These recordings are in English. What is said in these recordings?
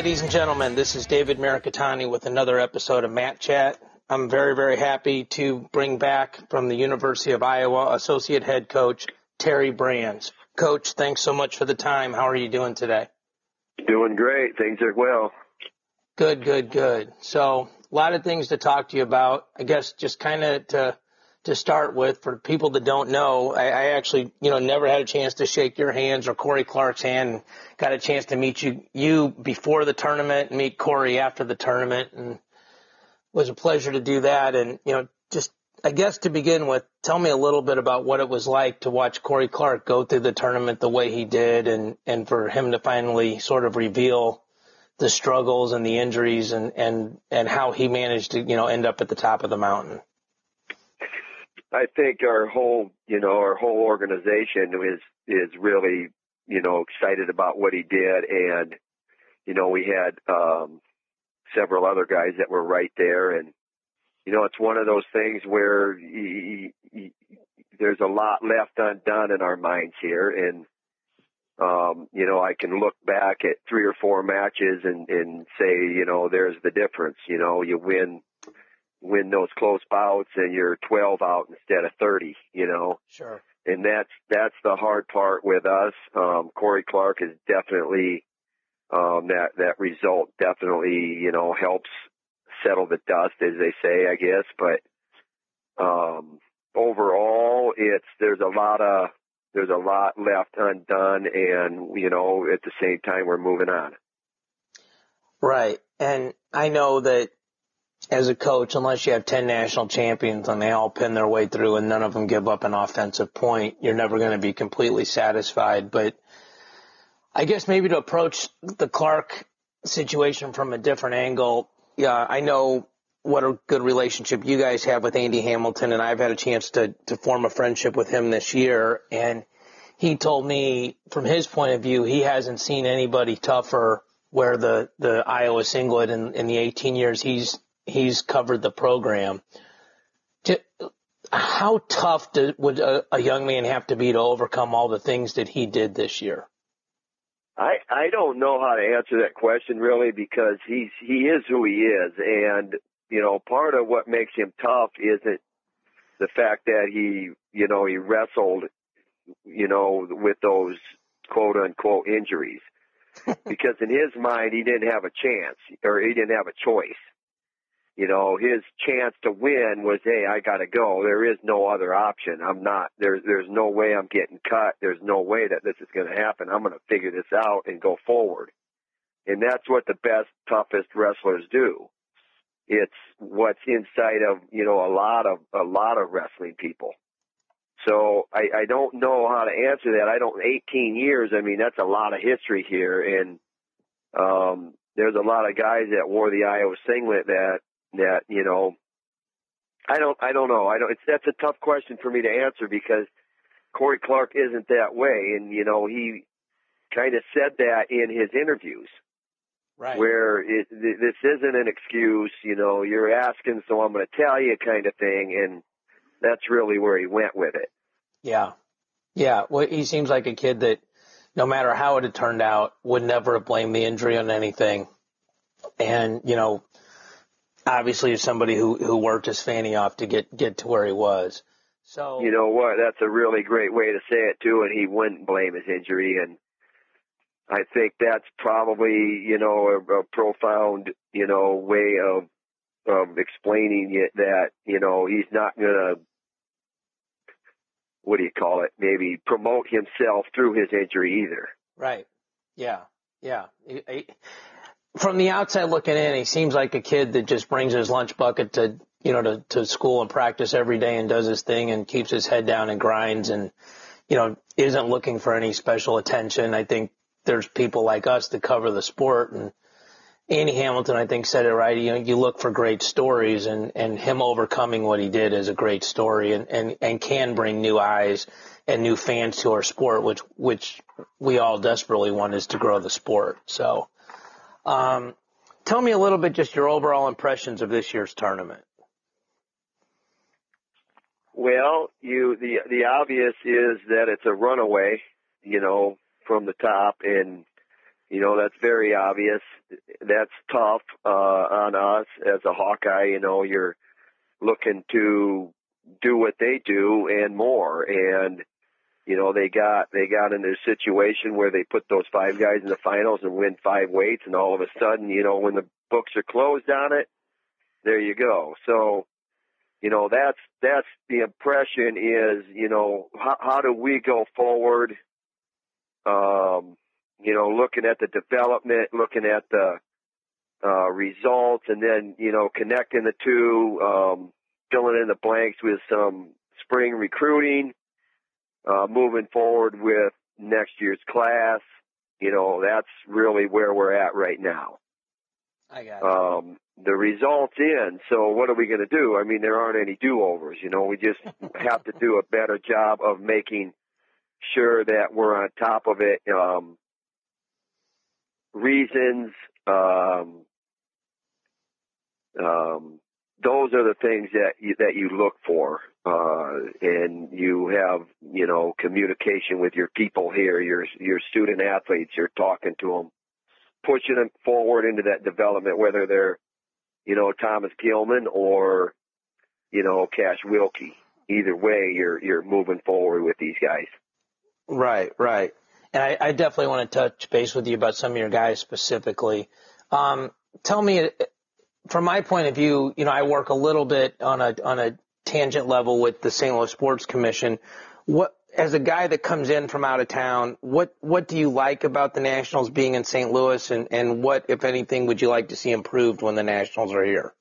ladies and gentlemen. This is David Maricatani with another episode of Mat Chat. I'm very, very happy to bring back from the University of Iowa Associate Head Coach Terry Brands. Coach, thanks so much for the time. How are you doing today? Doing great. Things are well. Good, good, good. So, a lot of things to talk to you about. I guess just kind of to to start with, for people that don't know, I, I actually, you know, never had a chance to shake your hands or Cory Clark's hand. Got a chance to meet you you before the tournament, and meet Cory after the tournament, and it was a pleasure to do that. And you know, just I guess to begin with, tell me a little bit about what it was like to watch Cory Clark go through the tournament the way he did, and and for him to finally sort of reveal the struggles and the injuries and and and how he managed to you know end up at the top of the mountain. I think our whole, you know, our whole organization is is really, you know, excited about what he did, and you know, we had um, several other guys that were right there, and you know, it's one of those things where he, he, there's a lot left undone in our minds here, and um, you know, I can look back at three or four matches and and say, you know, there's the difference. You know, you win win those close bouts and you're 12 out instead of 30, you know. Sure. And that's that's the hard part with us. Um, Cory Clark is definitely um, that that result definitely you know helps settle the dust, as they say, I guess. But um, overall, it's there's a lot of there's a lot left undone, and you know at the same time we're moving on. Right, and I know that as a coach, unless you have 10 national champions and they all pin their way through and none of them give up an offensive point, you're never going to be completely satisfied. But I guess maybe to approach the Clark situation from a different angle, yeah, I know what a good relationship you guys have with Andy Hamilton, and I've had a chance to, to form a friendship with him this year. And he told me, from his point of view, he hasn't seen anybody tougher where the, the Iowa singlet in, in the 18 years he's he's covered the program. How tough do, would a, a young man have to be to overcome all the things that he did this year? I I don't know how to answer that question really because he's he is who he is, and you know part of what makes him tough isn't the fact that he you know he wrestled you know with those quote unquote injuries because in his mind he didn't have a chance or he didn't have a choice you know, his chance to win was, hey, I got to go. There is no other option. I'm not. There's there's no way I'm getting cut. There's no way that this is going to happen. I'm going to figure this out and go forward. And that's what the best, toughest wrestlers do. It's what's inside of you know a lot of a lot of wrestling people. So I, I don't know how to answer that. I don't. 18 years. I mean, that's a lot of history here, and um, there's a lot of guys that wore the Iowa singlet that that you know I don't I don't know. I don't it's that's a tough question for me to answer because Cory Clark isn't that way. And you know he kind of said that in his interviews right. where it, this isn't an excuse you know you're asking so I'm going to tell you kind of thing. And that's really where he went with it. Yeah. Yeah. Well he seems like a kid that no matter how it had turned out would never have blamed the injury on anything. And you know obviously is somebody who who worked his fanny off to get get to where he was. So you know what? That's a really great way to say it too. And he wouldn't blame his injury, and I think that's probably you know a, a profound you know way of of explaining it that you know he's not gonna what do you call it? Maybe promote himself through his injury either. Right. Yeah. Yeah from the outside looking in, he seems like a kid that just brings his lunch bucket to, you know, to, to school and practice every day and does his thing and keeps his head down and grinds and, you know, isn't looking for any special attention. I think there's people like us that cover the sport and Andy Hamilton, I think, said it right. You know, you look for great stories and, and him overcoming what he did is a great story and, and, and can bring new eyes and new fans to our sport, which, which we all desperately want is to grow the sport. So, um, tell me a little bit just your overall impressions of this year's tournament. Well, you the the obvious is that it's a runaway, you know, from the top, and You know, that's very obvious. That's tough uh, on us as a Hawkeye. You know, you're looking to do what they do and more. And you know, they got they got in a situation where they put those five guys in the finals and win five weights, and all of a sudden, you know, when the books are closed on it, there you go. So, you know, that's that's the impression is, you know, how, how do we go forward? Um, you know, looking at the development, looking at the uh, results, and then you know, connecting the two, um, filling in the blanks with some spring recruiting, uh, moving forward with next year's class. You know, that's really where we're at right now. I got um, the results in. So what are we going to do? I mean, there aren't any do-overs. You know, we just have to do a better job of making sure that we're on top of it. Um, reasons, um, um, those are the things that you, that you look for, uh, and you have, you know, communication with your people here, your your student athletes. You're talking to them, pushing them forward into that development, whether they're, you know, Thomas Gilman or, you know, Cash Wilcke. Either way, you're you're moving forward with these guys. Right, right. And I, I definitely want to touch base with you about some of your guys specifically. Um, tell me, from my point of view, you know, I work a little bit on a on a tangent level with the St. Louis Sports Commission. What as a guy that comes in from out of town, what what do you like about the Nationals being in St. Louis, and and what, if anything, would you like to see improved when the Nationals are here?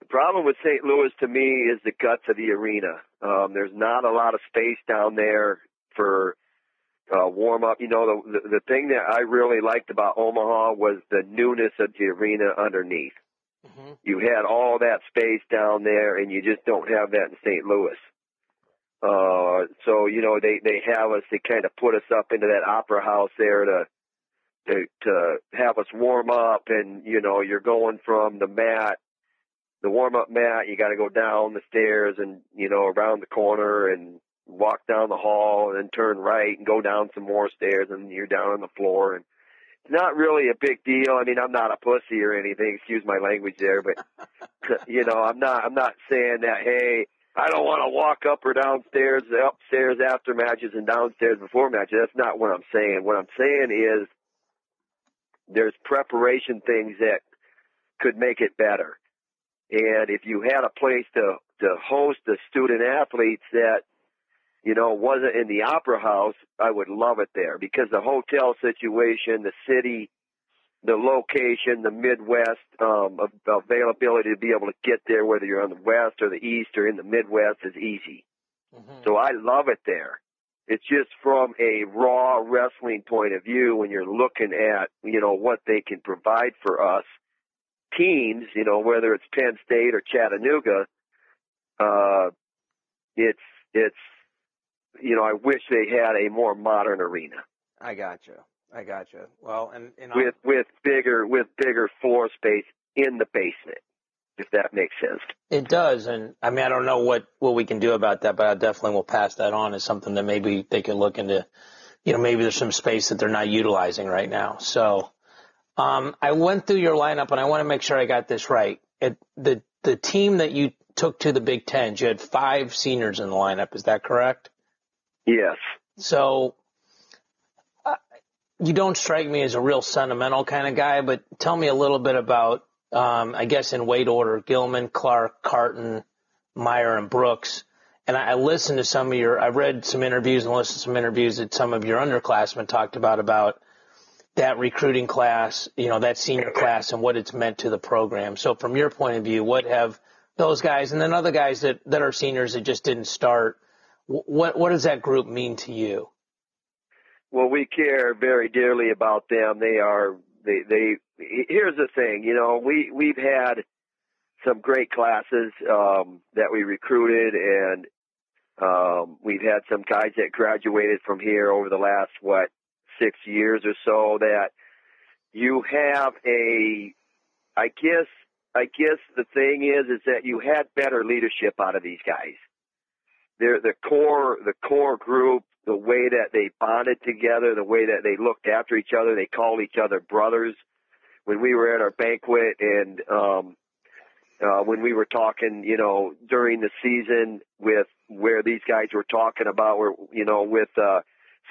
The problem with St. Louis to me is the guts of the arena. Um, there's not a lot of space down there for uh, warm up. You know, the, the the thing that I really liked about Omaha was the newness of the arena underneath. Mm-hmm. You had all that space down there, and you just don't have that in St. Louis. Uh, so you know they they have us. They kind of put us up into that opera house there to to to have us warm up, and you know you're going from the mat, the warm up mat. You got to go down the stairs and you know around the corner and walk down the hall and then turn right and go down some more stairs and you're down on the floor and it's not really a big deal. I mean, I'm not a pussy or anything. Excuse my language there, but you know, I'm not. I'm not saying that. Hey, I don't want to walk up or downstairs, upstairs after matches and downstairs before matches. That's not what I'm saying. What I'm saying is there's preparation things that could make it better. And if you had a place to to host the student athletes that you know, wasn't in the opera house, I would love it there because the hotel situation, the city, the location, the Midwest um, availability to be able to get there, whether you're on the West or the East or in the Midwest, is easy. Mm-hmm. So I love it there. It's just from a raw wrestling point of view when you're looking at, you know, what they can provide for us teams, you know, whether it's Penn State or Chattanooga, uh, it's, it's, you know, I wish they had a more modern arena. I got you. I got you. Well, and, and with I'm... with bigger with bigger floor space in the basement, if that makes sense. It does, and I mean, I don't know what what we can do about that, but I definitely will pass that on as something that maybe they could look into. You know, maybe there's some space that they're not utilizing right now. So, um, I went through your lineup, and I want to make sure I got this right. It, the the team that you took to the Big Ten, you had five seniors in the lineup. Is that correct? Yes. So uh, you don't strike me as a real sentimental kind of guy, but tell me a little bit about, um, I guess in weight order, Gilman, Clark, Carton, Meyer, and Brooks. And I, I listened to some of your, I read some interviews and listened to some interviews that some of your underclassmen talked about, about that recruiting class, you know, that senior class and what it's meant to the program. So from your point of view, what have those guys and then other guys that, that are seniors that just didn't start, what what does that group mean to you? Well, we care very dearly about them. They are they they. Here's the thing, you know, we we've had some great classes um, that we recruited, and um, we've had some guys that graduated from here over the last what six years or so. That you have a, I guess, I guess the thing is, is that you had better leadership out of these guys they're the core the core group, the way that they bonded together, the way that they looked after each other, they called each other brothers. When we were at our banquet and um uh when we were talking, you know, during the season with where these guys were talking about where you know, with uh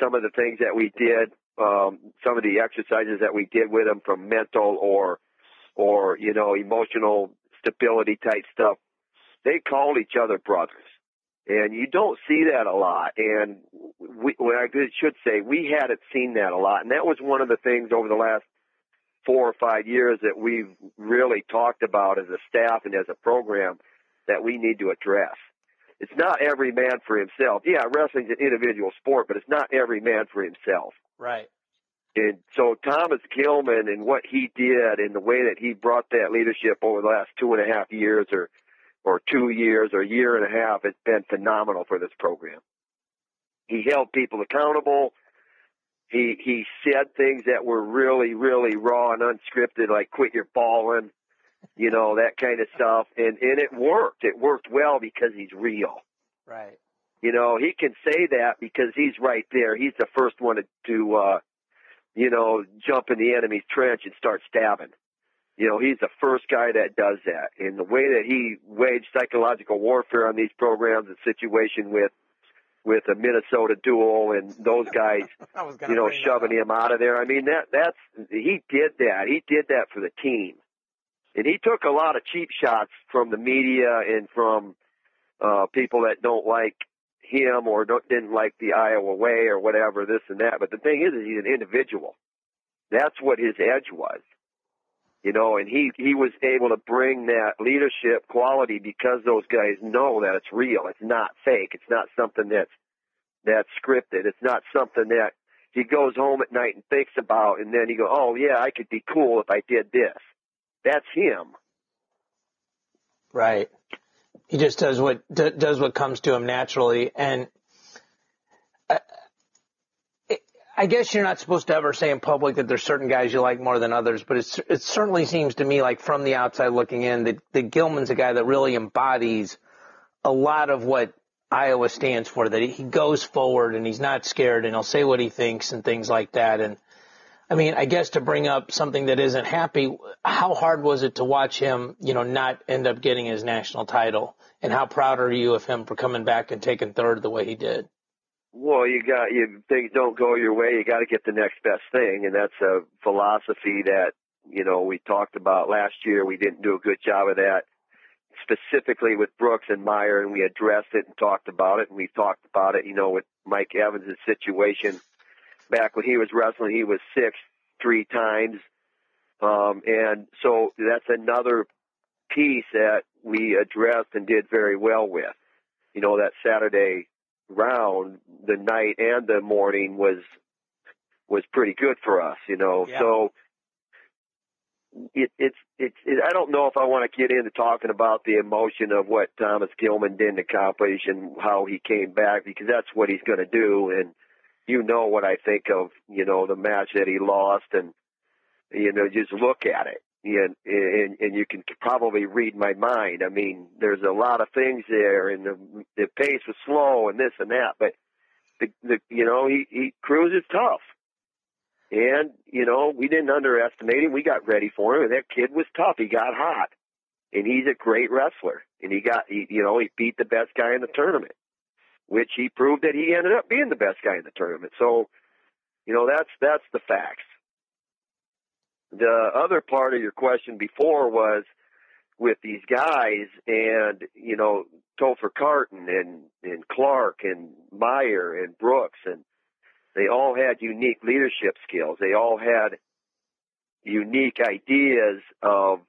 some of the things that we did, um some of the exercises that we did with them from mental or or, you know, emotional stability type stuff. They called each other brothers and you don't see that a lot. And we, well, I should say we hadn't seen that a lot, and that was one of the things over the last four or five years that we've really talked about as a staff and as a program that we need to address. It's not every man for himself. Yeah, wrestling's an individual sport, but it's not every man for himself. Right. And so Thomas Gilman and what he did and the way that he brought that leadership over the last two and a half years or or two years or a year and a half it's been phenomenal for this program. He held people accountable. He he said things that were really really raw and unscripted, like "quit your balling," you know that kind of stuff, and and it worked. It worked well because he's real. Right. You know he can say that because he's right there. He's the first one to, to uh, you know, jump in the enemy's trench and start stabbing. You know, he's the first guy that does that. And the way that he waged psychological warfare on these programs, the situation with with a Minnesota duel and those guys, you know, shoving him out of there. I mean, that that's he did that. He did that for the team, and he took a lot of cheap shots from the media and from uh, people that don't like him or don't, didn't like the Iowa way or whatever, this and that. But the thing is, is he's an individual. That's what his edge was you know, and he he was able to bring that leadership quality because those guys know that it's real. It's not fake. It's not something that's that's scripted. It's not something that he goes home at night and thinks about, and then he go, "Oh yeah, I could be cool if I did this." That's him. Right. He just does what does what comes to him naturally, and I guess you're not supposed to ever say in public that there's certain guys you like more than others, but it's, it certainly seems to me like from the outside looking in that, that Gilman's a guy that really embodies a lot of what Iowa stands for, that he goes forward and he's not scared and he'll say what he thinks and things like that. And I mean, I guess to bring up something that isn't happy, how hard was it to watch him, you know, not end up getting his national title? And how proud are you of him for coming back and taking third the way he did? Well, you got you things don't go your way. You got to get the next best thing, and that's a philosophy that you know we talked about last year. We didn't do a good job of that, specifically with Brooks and Meyer, and we addressed it and talked about it, and we talked about it. You know, with Mike Evans' situation back when he was wrestling, he was six three times, um, and so that's another piece that we addressed and did very well with. You know, that Saturday round, the night and the morning was was pretty good for us, you know. Yeah. So it, it's it's it, I don't know if I want to get into talking about the emotion of what Thomas Gilman didn't accomplish and how he came back because that's what he's going to do and you know what I think of you know the match that he lost and you know just look at it and, and and you can probably read my mind. I mean, there's a lot of things there, and the the pace was slow, and this and that. But the, the you know he he Cruz is tough, and you know we didn't underestimate him. We got ready for him, and that kid was tough. He got hot, and he's a great wrestler, and he got he you know he beat the best guy in the tournament, which he proved that he ended up being the best guy in the tournament. So, you know that's that's the facts the other part of your question before was with these guys and you know Topher Carton and and Clark and Meyer and Brooks and they all had unique leadership skills. They all had unique ideas of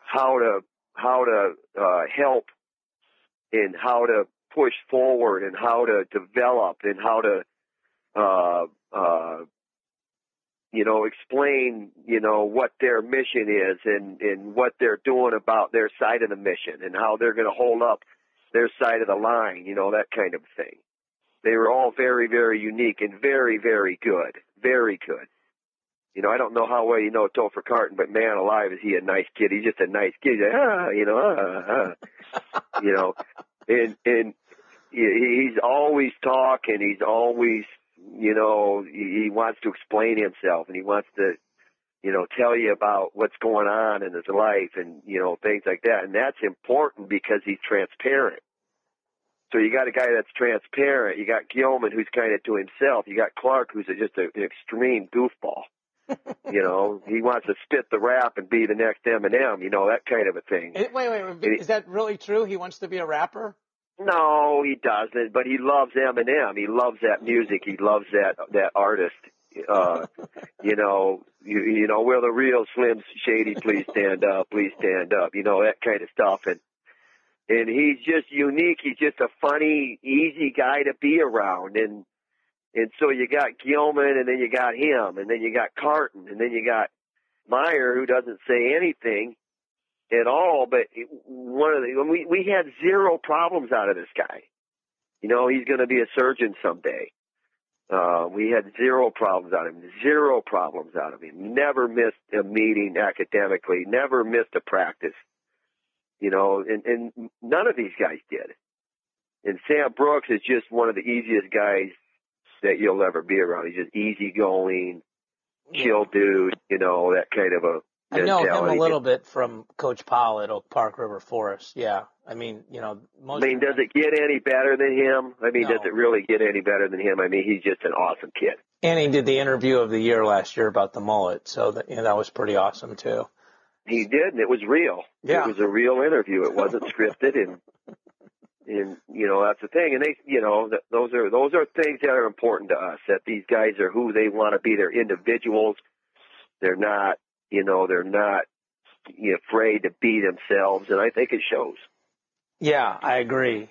how to how to uh, help and how to push forward and how to develop and how to uh, uh, you know, explain, you know, what their mission is and, and what they're doing about their side of the mission and how they're going to hold up their side of the line, you know, that kind of thing. They were all very, very unique and very, very good. Very good. You know, I don't know how well you know Topher Carton, but man alive, is he a nice kid. He's just a nice kid. Like, ah, you know, ah, ah. you know, and, and he's always talking. He's always, you know, he wants to explain himself and he wants to, you know, tell you about what's going on in his life and, you know, things like that. And that's important because he's transparent. So you got a guy that's transparent. You got Gilman who's kind of to himself. You got Clark who's just a, an extreme goofball. you know, he wants to spit the rap and be the next Eminem. You know that kind of a thing. Wait, wait, wait. Is that really true? He wants to be a rapper? No, he doesn't. But he loves Eminem. He loves that music. He loves that that artist. Uh, you know, you, you know, we're the real Slim Shady. Please stand up. Please stand up. You know that kind of stuff. And and he's just unique. He's just a funny, easy guy to be around. And and so you got Gilman, and then you got him, and then you got Carton, and then you got Meyer, who doesn't say anything at all. But one of the we we had zero problems out of this guy. You know, he's going to be a surgeon someday. Uh, we had zero problems out of him. Zero problems out of him. Never missed a meeting academically. Never missed a practice. You know, and, and none of these guys did. And Sam Brooks is just one of the easiest guys that you'll ever be around. He's just easygoing, chill dude, you know, that kind of a I know him a little bit from Coach Powell at Oak Park River Forest. Yeah. I mean, you know, most I mean, does it get any better than him? I mean, no. does it really get any better than him? I mean, he's just an awesome kid. And he did the interview of the year last year about the mullet, so that you know, that was pretty awesome too. He did, and it was real. Yeah. It was a real interview. It wasn't scripted, and and you know that's the thing. And they, you know, those are those are things that are important to us. That these guys are who they want to be. They're individuals. They're not, you know, they're not you know, afraid to be themselves, and I think it shows. Yeah, I agree.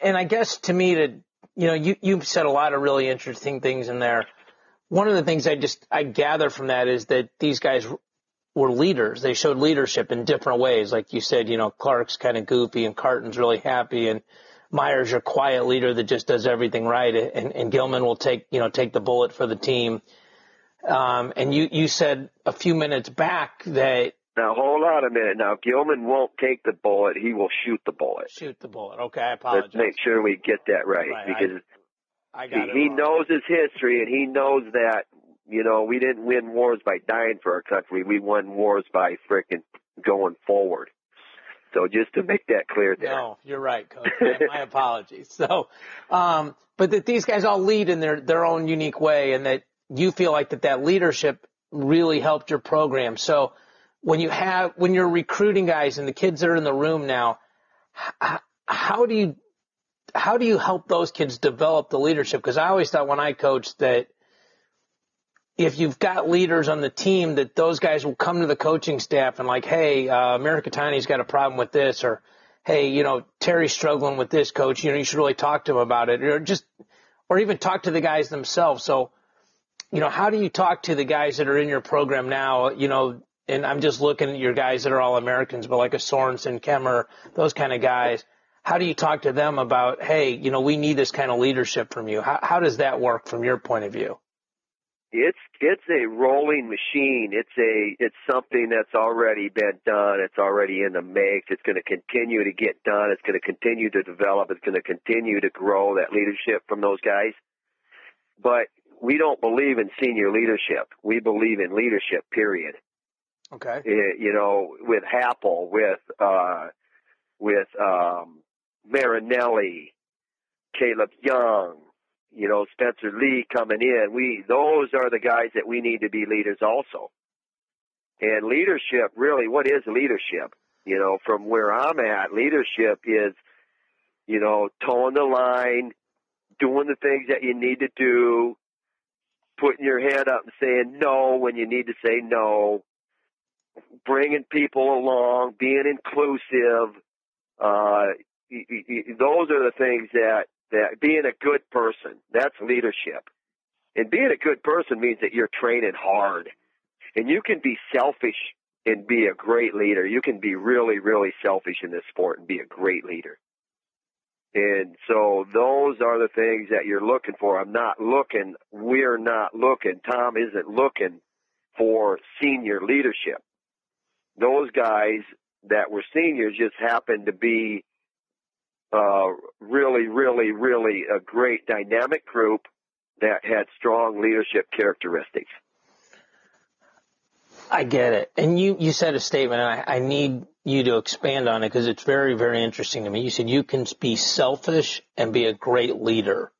And I guess to me, to you know, you you said a lot of really interesting things in there. One of the things I just I gather from that is that these guys were leaders. They showed leadership in different ways. Like you said, you know, Clark's kind of goofy and Carton's really happy and Meyer's your quiet leader that just does everything right. And, and Gilman will take, you know, take the bullet for the team. Um, and you, you said a few minutes back that. Now hold on a minute. Now Gilman won't take the bullet. He will shoot the bullet. Shoot the bullet. Okay. I apologize. Let's make sure we get that right, right because I, I got he, he knows his history and he knows that you know, we didn't win wars by dying for our country. We won wars by frickin' going forward. So just to make that clear there. No, you're right, Coach. My apologies. So, um, but that these guys all lead in their, their own unique way and that you feel like that that leadership really helped your program. So when you have, when you're recruiting guys and the kids that are in the room now, how, do you, how do you help those kids develop the leadership? Cause I always thought when I coached that if you've got leaders on the team that those guys will come to the coaching staff and like, hey, uh, Tini's got a problem with this, or hey, you know, Terry's struggling with this, coach. You know, you should really talk to him about it, or just, or even talk to the guys themselves. So, you know, how do you talk to the guys that are in your program now? You know, and I'm just looking at your guys that are all Americans, but like a Sorensen, Kemerer, those kind of guys. How do you talk to them about, hey, you know, we need this kind of leadership from you? How, how does that work from your point of view? it's it's a rolling machine. It's a it's something that's already been done. It's already in the mix. It's going to continue to get done. It's going to continue to develop. It's going to continue to grow that leadership from those guys. But we don't believe in senior leadership. We believe in leadership. Period. Okay. It, you know, with Happel, with uh, with um, Marinelli, Kaleb Young, you know, Spencer Lee coming in. We those are the guys that we need to be leaders also. And leadership, really, what is leadership? You know, from where I'm at, leadership is, you know, towing the line, doing the things that you need to do, putting your hand up and saying no when you need to say no, bringing people along, being inclusive. Uh, those are the things that that being a good person, that's leadership. And being a good person means that you're training hard. And you can be selfish and be a great leader. You can be really, really selfish in this sport and be a great leader. And so those are the things that you're looking for. I'm not looking, we're not looking, Tom isn't looking for senior leadership. Those guys that were seniors just happened to be uh, really, really, really a great dynamic group that had strong leadership characteristics. I get it. And you, you said a statement, and I, I need you to expand on it because it's very, very interesting to me. You said you can be selfish and be a great leader.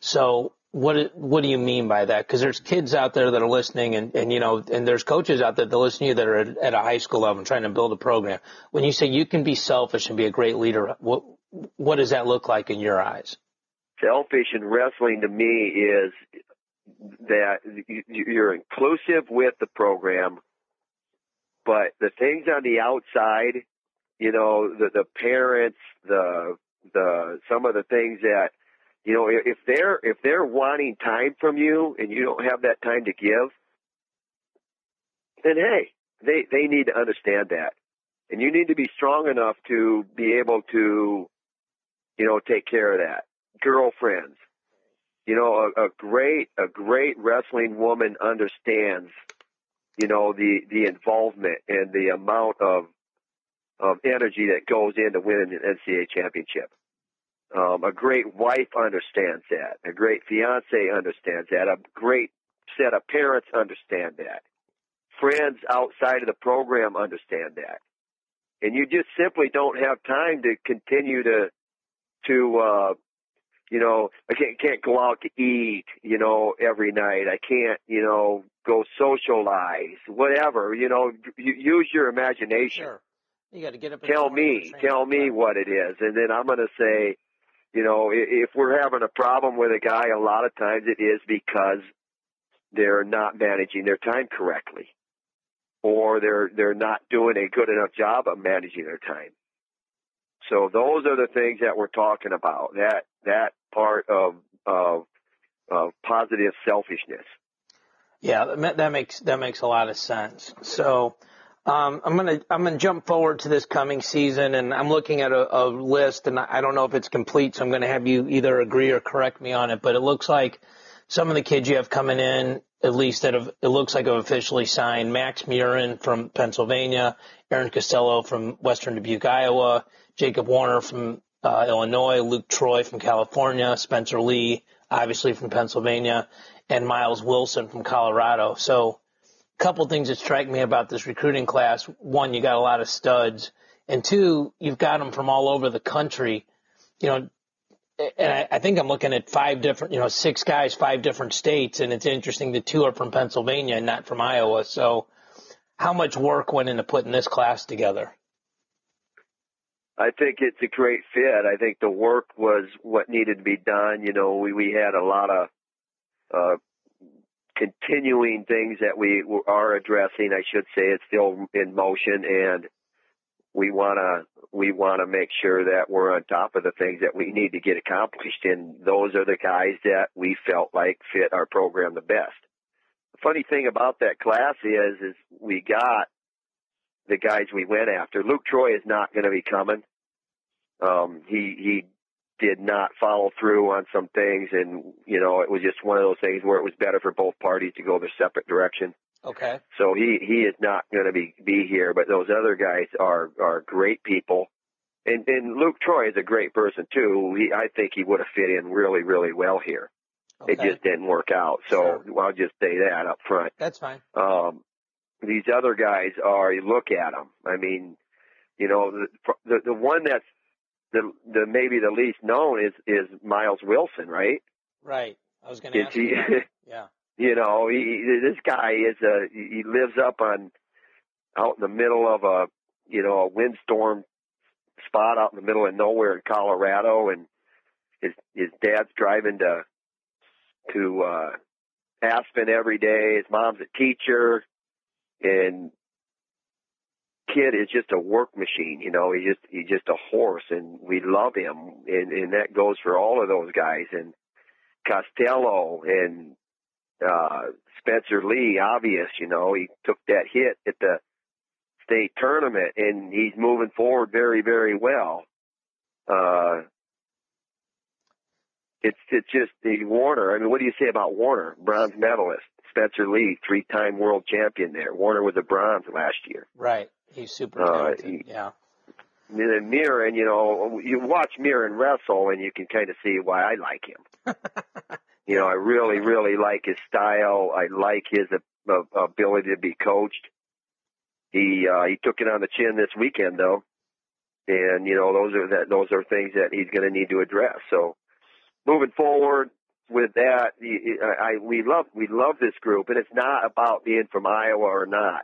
So what what do you mean by that? Because there's kids out there that are listening, and, and you know, and there's coaches out there that listen to you that are at, at a high school level and trying to build a program. When you say you can be selfish and be a great leader, what what does that look like in your eyes? Selfish in wrestling to me is that you're inclusive with the program, but the things on the outside, you know, the the parents, the the some of the things that you know if they're if they're wanting time from you and you don't have that time to give, then hey, they they need to understand that, and you need to be strong enough to be able to, you know, take care of that. Girlfriends, you know, a, a great a great wrestling woman understands, you know, the the involvement and the amount of of energy that goes into winning an NCAA championship. Um, a great wife understands that. A great fiance understands that. A great set of parents understand that. Friends outside of the program understand that. And you just simply don't have time to continue to to uh, you know, I can't can't go out to eat, you know, every night. I can't, you know, go socialize, whatever. You know, use your imagination. Sure. You got to get up. tell me, tell me what it is, and then I'm going to say, you know, if we're having a problem with a guy, a lot of times it is because they're not managing their time correctly, or they're they're not doing a good enough job of managing their time. So those are the things that we're talking about. That that part of of, of positive selfishness. Yeah, that makes that makes a lot of sense. So um, I'm gonna I'm gonna jump forward to this coming season, and I'm looking at a, a list, and I don't know if it's complete, so I'm gonna have you either agree or correct me on it. But it looks like some of the kids you have coming in, at least that have it looks like have officially signed. Max Murin from Pennsylvania, Aaron Costello from Western Dubuque, Iowa, Jacob Warner from uh, Illinois, Luke Troy from California, Spencer Lee, obviously from Pennsylvania, and Miles Wilson from Colorado. So a couple things that strike me about this recruiting class. One, you got a lot of studs. And two, you've got them from all over the country. You know, and I, I think I'm looking at five different, you know, six guys, five different states. And it's interesting that two are from Pennsylvania and not from Iowa. So how much work went into putting this class together? I think it's a great fit. I think the work was what needed to be done. You know, we, we had a lot of uh, continuing things that we are addressing. I should say it's still in motion, and we wanna we wanna make sure that we're on top of the things that we need to get accomplished. And those are the guys that we felt like fit our program the best. The funny thing about that class is, is we got the guys we went after. Luke Troy is not going to be coming. Um, he he did not follow through on some things, and you know it was just one of those things where it was better for both parties to go their separate direction. Okay. So he he is not going to be be here, but those other guys are are great people, and and Luke Troy is a great person too. He I think he would have fit in really really well here. Okay. It just didn't work out. So sure. I'll just say that up front. That's fine. Um, these other guys are. You look at them. I mean, you know, the the, the one that's the the maybe the least known is is Miles Wilson, right? Right. I was going to ask he, you. Yeah. you know, he, this guy is a he lives up on out in the middle of a you know a windstorm spot out in the middle of nowhere in Colorado, and his his dad's driving to to uh Aspen every day. His mom's a teacher, and kid is just a work machine. You know, he's just he's just a horse, and we love him, and and that goes for all of those guys. And Costello and uh, Spencer Lee, obvious. You know, he took that hit at the state tournament, and he's moving forward very very well. Uh, it's it's just the Warner. I mean, what do you say about Warner, bronze medalist? Spencer Lee, three-time world champion there. Warner was a bronze last year. Right. He's super uh, talented. Uh, he, yeah. Murin, you know, you watch Murin wrestle and you can kind of see why I like him. you know, I really, really like his style. I like his uh, ability to be coached. He uh, he took it on the chin this weekend though, and you know those are that those are things that he's going to need to address. So moving forward with that, I, I we love we love this group, and it's not about being from Iowa or not.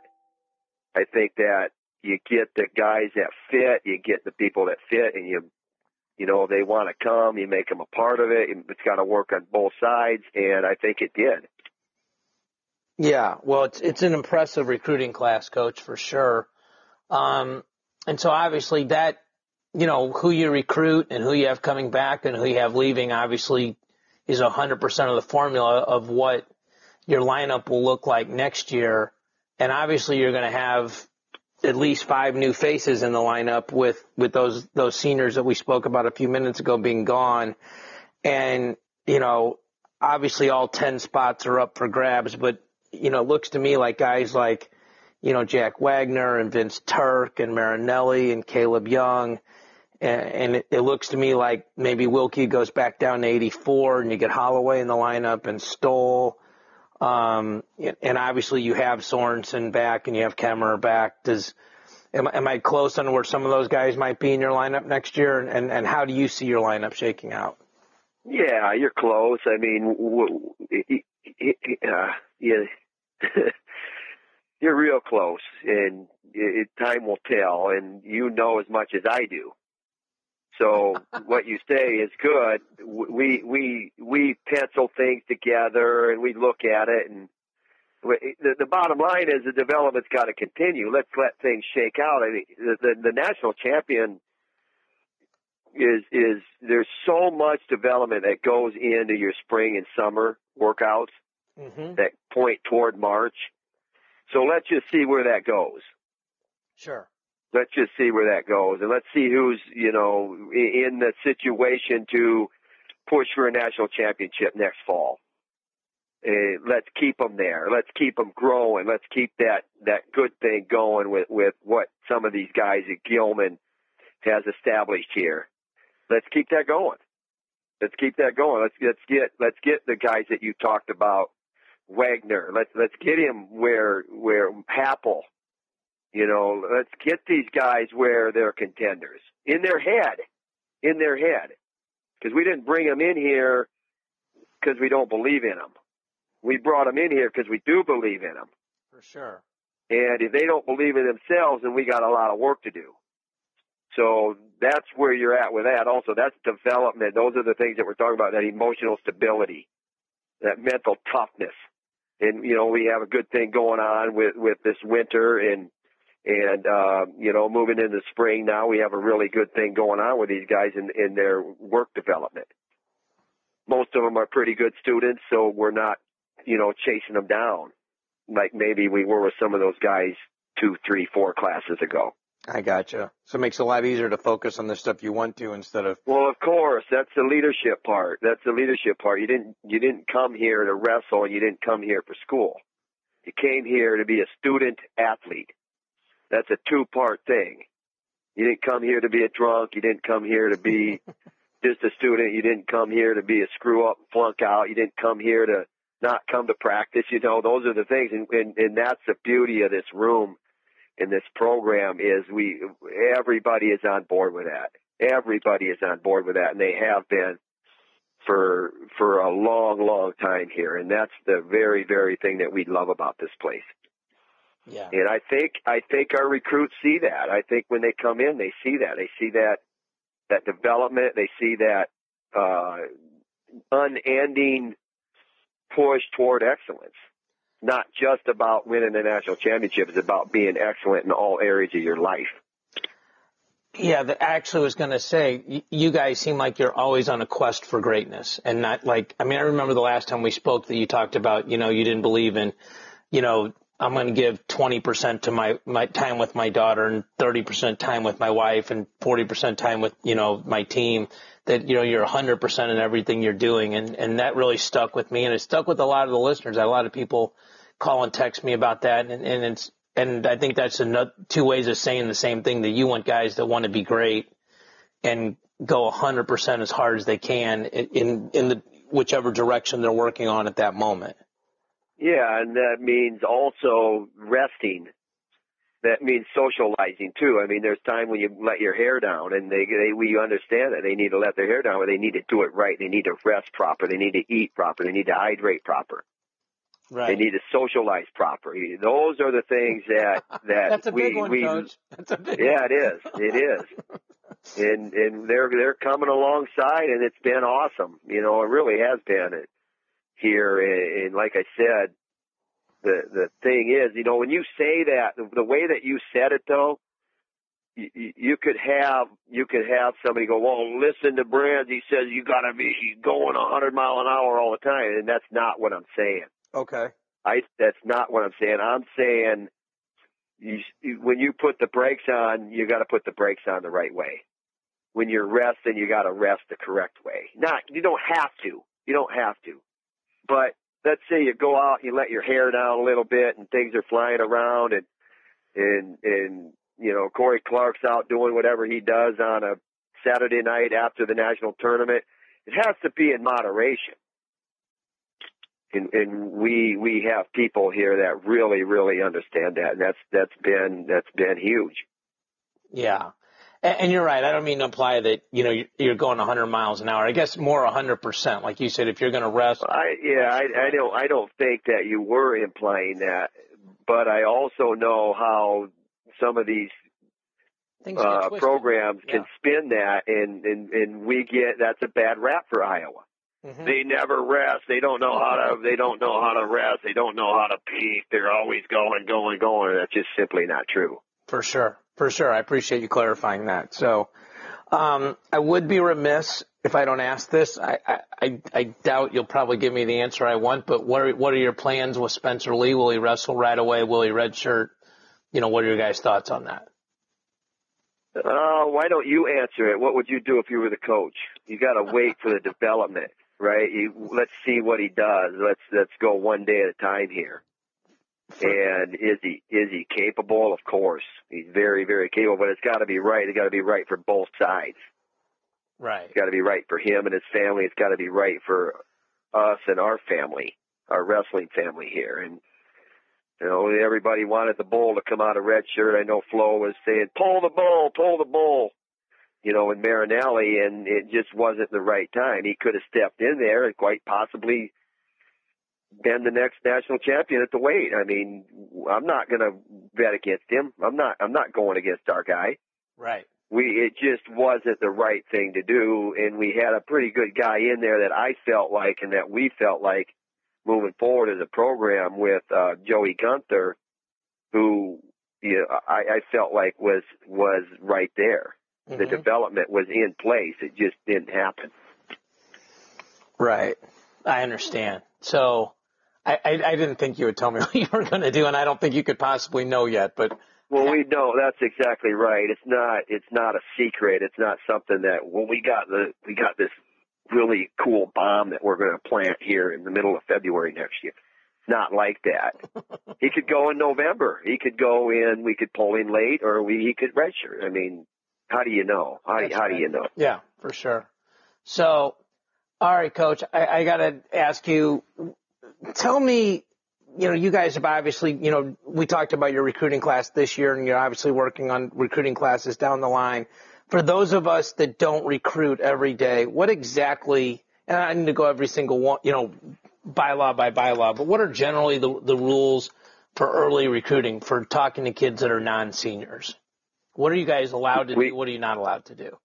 I think that you get the guys that fit, you get the people that fit, and you, you know, they want to come. You make them a part of it. It's got to work on both sides, and I think it did. Yeah, well, it's it's an impressive recruiting class, coach, for sure. Um, and so obviously that, you know, who you recruit and who you have coming back and who you have leaving, obviously, is a 100% of the formula of what your lineup will look like next year. And obviously, you're going to have at least five new faces in the lineup with with those those seniors that we spoke about a few minutes ago being gone, and you know obviously all ten spots are up for grabs, but you know it looks to me like guys like you know Jack Wagner and Vince Turk and Marinelli and Kaleb Young. And, it, it looks to me like maybe Wilcke goes back down to 84 and you get Holloway in the lineup and Stoll um, and obviously you have Sorensen back and you have Kemerer back. Does am, am I close on where some of those guys might be in your lineup next year? And, and, how do you see your lineup shaking out? Yeah, you're close. I mean, uh, yeah, you're real close, and it, time will tell. And you know as much as I do. So what you say is good. We we we pencil things together and we look at it, and the, the bottom line is the development's got to continue. Let's let things shake out. I mean, the, the the national champion is is there's so much development that goes into your spring and summer workouts mm-hmm. that point toward March. So let's just see where that goes. Sure let's just see where that goes, and let's see who's you know in the situation to push for a national championship next fall. Uh, let's keep them there. Let's keep them growing. Let's keep that that good thing going with with what some of these guys at Gilman has established here. Let's keep that going. Let's keep that going. Let's let's get let's get the guys that you talked about, Wagner. Let's let's get him where where Happel you know, let's get these guys where they're contenders in their head, in their head, because we didn't bring them in here because we don't believe in them. We brought them in here because we do believe in them. For sure. And if they don't believe in themselves, then we got a lot of work to do. So that's where you're at with that. Also, that's development. Those are the things that we're talking about. That emotional stability, that mental toughness, and you know we have a good thing going on with with this winter and and, uh, you know, moving into spring now, we have a really good thing going on with these guys in, in their work development. Most of them are pretty good students, so we're not, you know, chasing them down like maybe we were with some of those guys two, three, four classes ago. I gotcha. So it makes it a lot easier to focus on the stuff you want to instead of. Well, of course, that's the leadership part. That's the leadership part. You didn't you didn't come here to wrestle. You didn't come here for school. You came here to be a student athlete. That's a two part thing. You didn't come here to be a drunk. You didn't come here to be just a student. You didn't come here to be a screw up, and flunk out. You didn't come here to not come to practice. You know, those are the things, and, and and that's the beauty of this room in this program is we everybody is on board with that. Everybody is on board with that, and they have been for for a long, long time here. And that's the very, very thing that we love about this place. Yeah. And I think I think our recruits see that. I think when they come in, they see that. They see that that development. They see that uh, unending push toward excellence. Not just about winning the national championship. It's about being excellent in all areas of your life. Yeah, the, actually was going to say, you guys seem like you're always on a quest for greatness and not like, I mean, I remember the last time we spoke that you talked about, you know, you didn't believe in, you know, I'm going to give 20% to my, my time with my daughter and 30% time with my wife and 40% time with, you know, my team that, you know, you're 100% in everything you're doing. And, and that really stuck with me and it stuck with a lot of the listeners. A lot of people call and text me about that. And, and it's, and I think that's another two ways of saying the same thing that you want guys that want to be great and go 100% as hard as they can in in the whichever direction they're working on at that moment. Yeah, and that means also resting. That means socializing too. I mean, there's time when you let your hair down, and they, they we understand that they need to let their hair down, but they need to do it right. They need to rest proper. They need to eat proper. They need to hydrate proper. Right. They need to socialize proper. Those are the things that that That's a we big one, we coach. That's a big yeah, one. it is. It is. and and they're they're coming alongside, and it's been awesome. You know, it really has been it here. And, and like I said, the the thing is, you know, when you say that, the, the way that you said it, though, you, you could have you could have somebody go, well, listen to Brands. He says you got to be going a 100 mile an hour all the time, and that's not what I'm saying. Okay. I that's not what I'm saying. I'm saying you, when you put the brakes on, you got to put the brakes on the right way. When you're resting, you got to rest the correct way. Not you don't have to. You don't have to. But let's say you go out, and you let your hair down a little bit, and things are flying around, and and and you know Cory Clark's out doing whatever he does on a Saturday night after the national tournament. It has to be in moderation and, and we we have people here that really really understand that and that's that's been that's been huge Yeah. And, you're right. I don't mean to imply that, you know, you're, going 100 miles an hour. I guess more 100%. Like you said, if you're going to rest. i yeah I, I don't i don't think that you were implying that but i also know how some of these uh programs can Yeah. spin that and and and we get that's a bad rap for iowa Mhm. they never rest. They don't know how to. They don't know how to rest. They don't know how to peak. They're always going, going, going. That's just simply not true. For sure. For sure. I appreciate you clarifying that. So, um, I would be remiss if I don't ask this. I, I, I, doubt you'll probably give me the answer I want, but what are, what are your plans with Spencer Lee? Will he wrestle right away? Will he redshirt? You know, what are your guys' thoughts on that? Uh, why don't you answer it? What would you do if you were the coach? You got to wait for the development, right? You, let's see what he does. Let's let's go one day at a time here. And is he is he capable? Of course, he's very very capable. But it's got to be right. It's got to be right for both sides. Right. It's got to be right for him and his family. It's got to be right for us and our family, our wrestling family here. And you know, everybody wanted the bull to come out of red shirt. I know Flo was saying, "Pull the bull, pull the bull." You know, in Marinelli, and it just wasn't the right time. He could have stepped in there and quite possibly been the next national champion at the weight. I mean, I'm not going to bet against him. I'm not. I'm not going against our guy Right. we it just wasn't the right thing to do and we had a pretty good guy in there that I felt like and that we felt like moving forward as a program with uh Joey Gunther who you know, I, I felt like was was right there. The Mhm. development was in place. It just didn't happen. Right. I understand. So I, I, I didn't think you would tell me what you were going to do, and I don't think you could possibly know yet, but Well, we know that's exactly right. It's not. It's not a secret. It's not something that. Well, we got the. We got this really cool bomb that we're going to plant here in the middle of February next year. It's Not like that. he could go in November. He could go in. We could pull in late, or we he could redshirt. I mean, how do you know? How do how do you know? Yeah, for sure. So, all right, coach, I, I got to ask you, tell me, you know, you guys have obviously, you know, we talked about your recruiting class this year and you're obviously working on recruiting classes down the line. For those of us that don't recruit every day, what exactly, and I need to go every single one, you know, bylaw by bylaw, but what are generally the, the rules for early recruiting for talking to kids that are non-seniors? What are you guys allowed to We- do? What are you not allowed to do?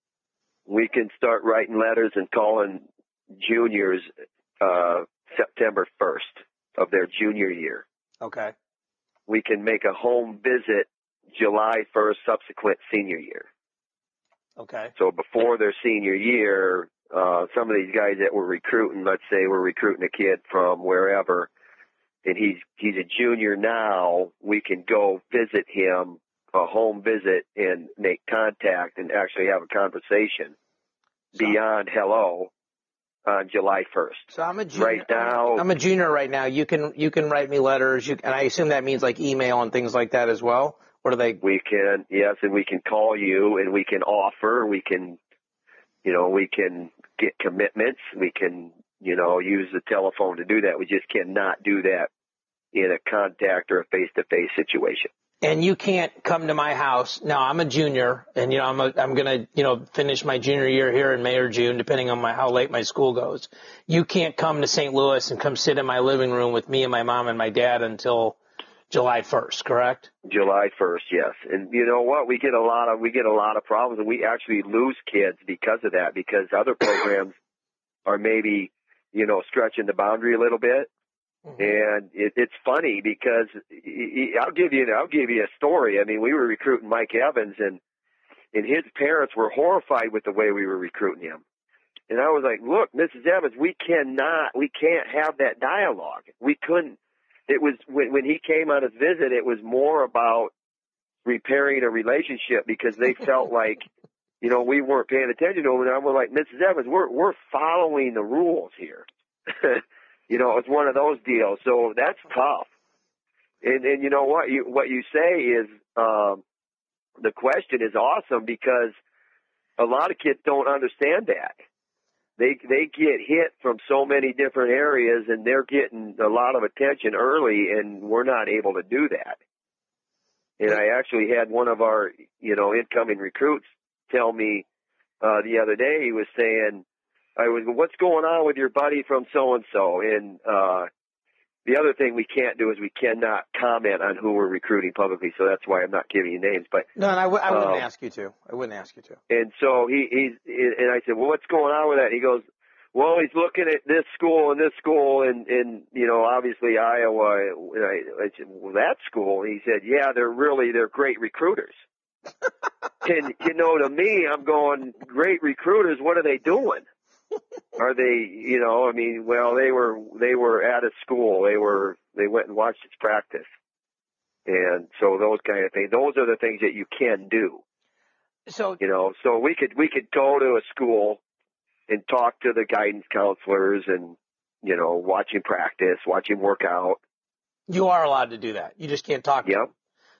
We can start writing letters and calling juniors uh, September first of their junior year. Okay. we can make a home visit July 1st, subsequent senior year. Okay. So before their senior year, uh, some of these guys that we're recruiting, let's say we're recruiting a kid from wherever, and he's he's a junior now, we can go visit him, a home visit, and make contact and actually have a conversation So- beyond hello. On July 1st. So I'm a junior. Right now- I'm a junior right now. You can you can write me letters. You, and I assume that means like email and things like that as well. What are they? We can, yes, and we can call you and we can offer, we can, you know, we can get commitments. We can, you know, use the telephone to do that. We just cannot do that in a contact or a face-to-face situation. And you can't come to my house. Now I'm a junior and you know I'm a, I'm going to, you know, finish my junior year here in May or June depending on my how late my school goes. You can't come to St. Louis and come sit in my living room with me and my mom and my dad until July 1st, correct? July 1st, yes. And you know what? We get a lot of we get a lot of problems, and we actually lose kids because of that. Because other programs are maybe you know stretching the boundary a little bit, Mm-hmm. and it, it's funny because I'll give you I'll give you a story. I mean, we were recruiting Mike Evans, and and his parents were horrified with the way we were recruiting him. And I was like, look, Mrs. Evans, we cannot, we can't have that dialogue. We couldn't. It was when when he came on his visit, it was more about repairing a relationship because they felt like, you know, we weren't paying attention to him. And I was like, Mrs. Evans, we're we're following the rules here. you know, it's one of those deals. So that's tough. And and you know what you what you say is um, the question is awesome because a lot of kids don't understand that. They they get hit from so many different areas and they're getting a lot of attention early and we're not able to do that. And I actually had one of our, you know, incoming recruits tell me uh the other day he was saying I was what's going on with your buddy from so and so and uh the other thing we can't do is we cannot comment on who we're recruiting publicly, so that's why I'm not giving you names. But No, and I w- I wouldn't Um, ask you to. I wouldn't ask you to. and so he he's and I said, well, what's going on with that? He goes, well, he's looking at this school and this school and and you know obviously Iowa. And I, I said, well, that school. And he said, yeah, they're really they're great recruiters. and you know, to me, I'm going great recruiters. What are they doing? Are they, you know, I mean, well, they were they were at a school. They were they went and watched its practice. And so those kind of things, those are the things that you can do So you know so we could we could go to a school and talk to the guidance counselors and you know watch him practice watch him work out you are allowed to do that. You just can't talk. to yep.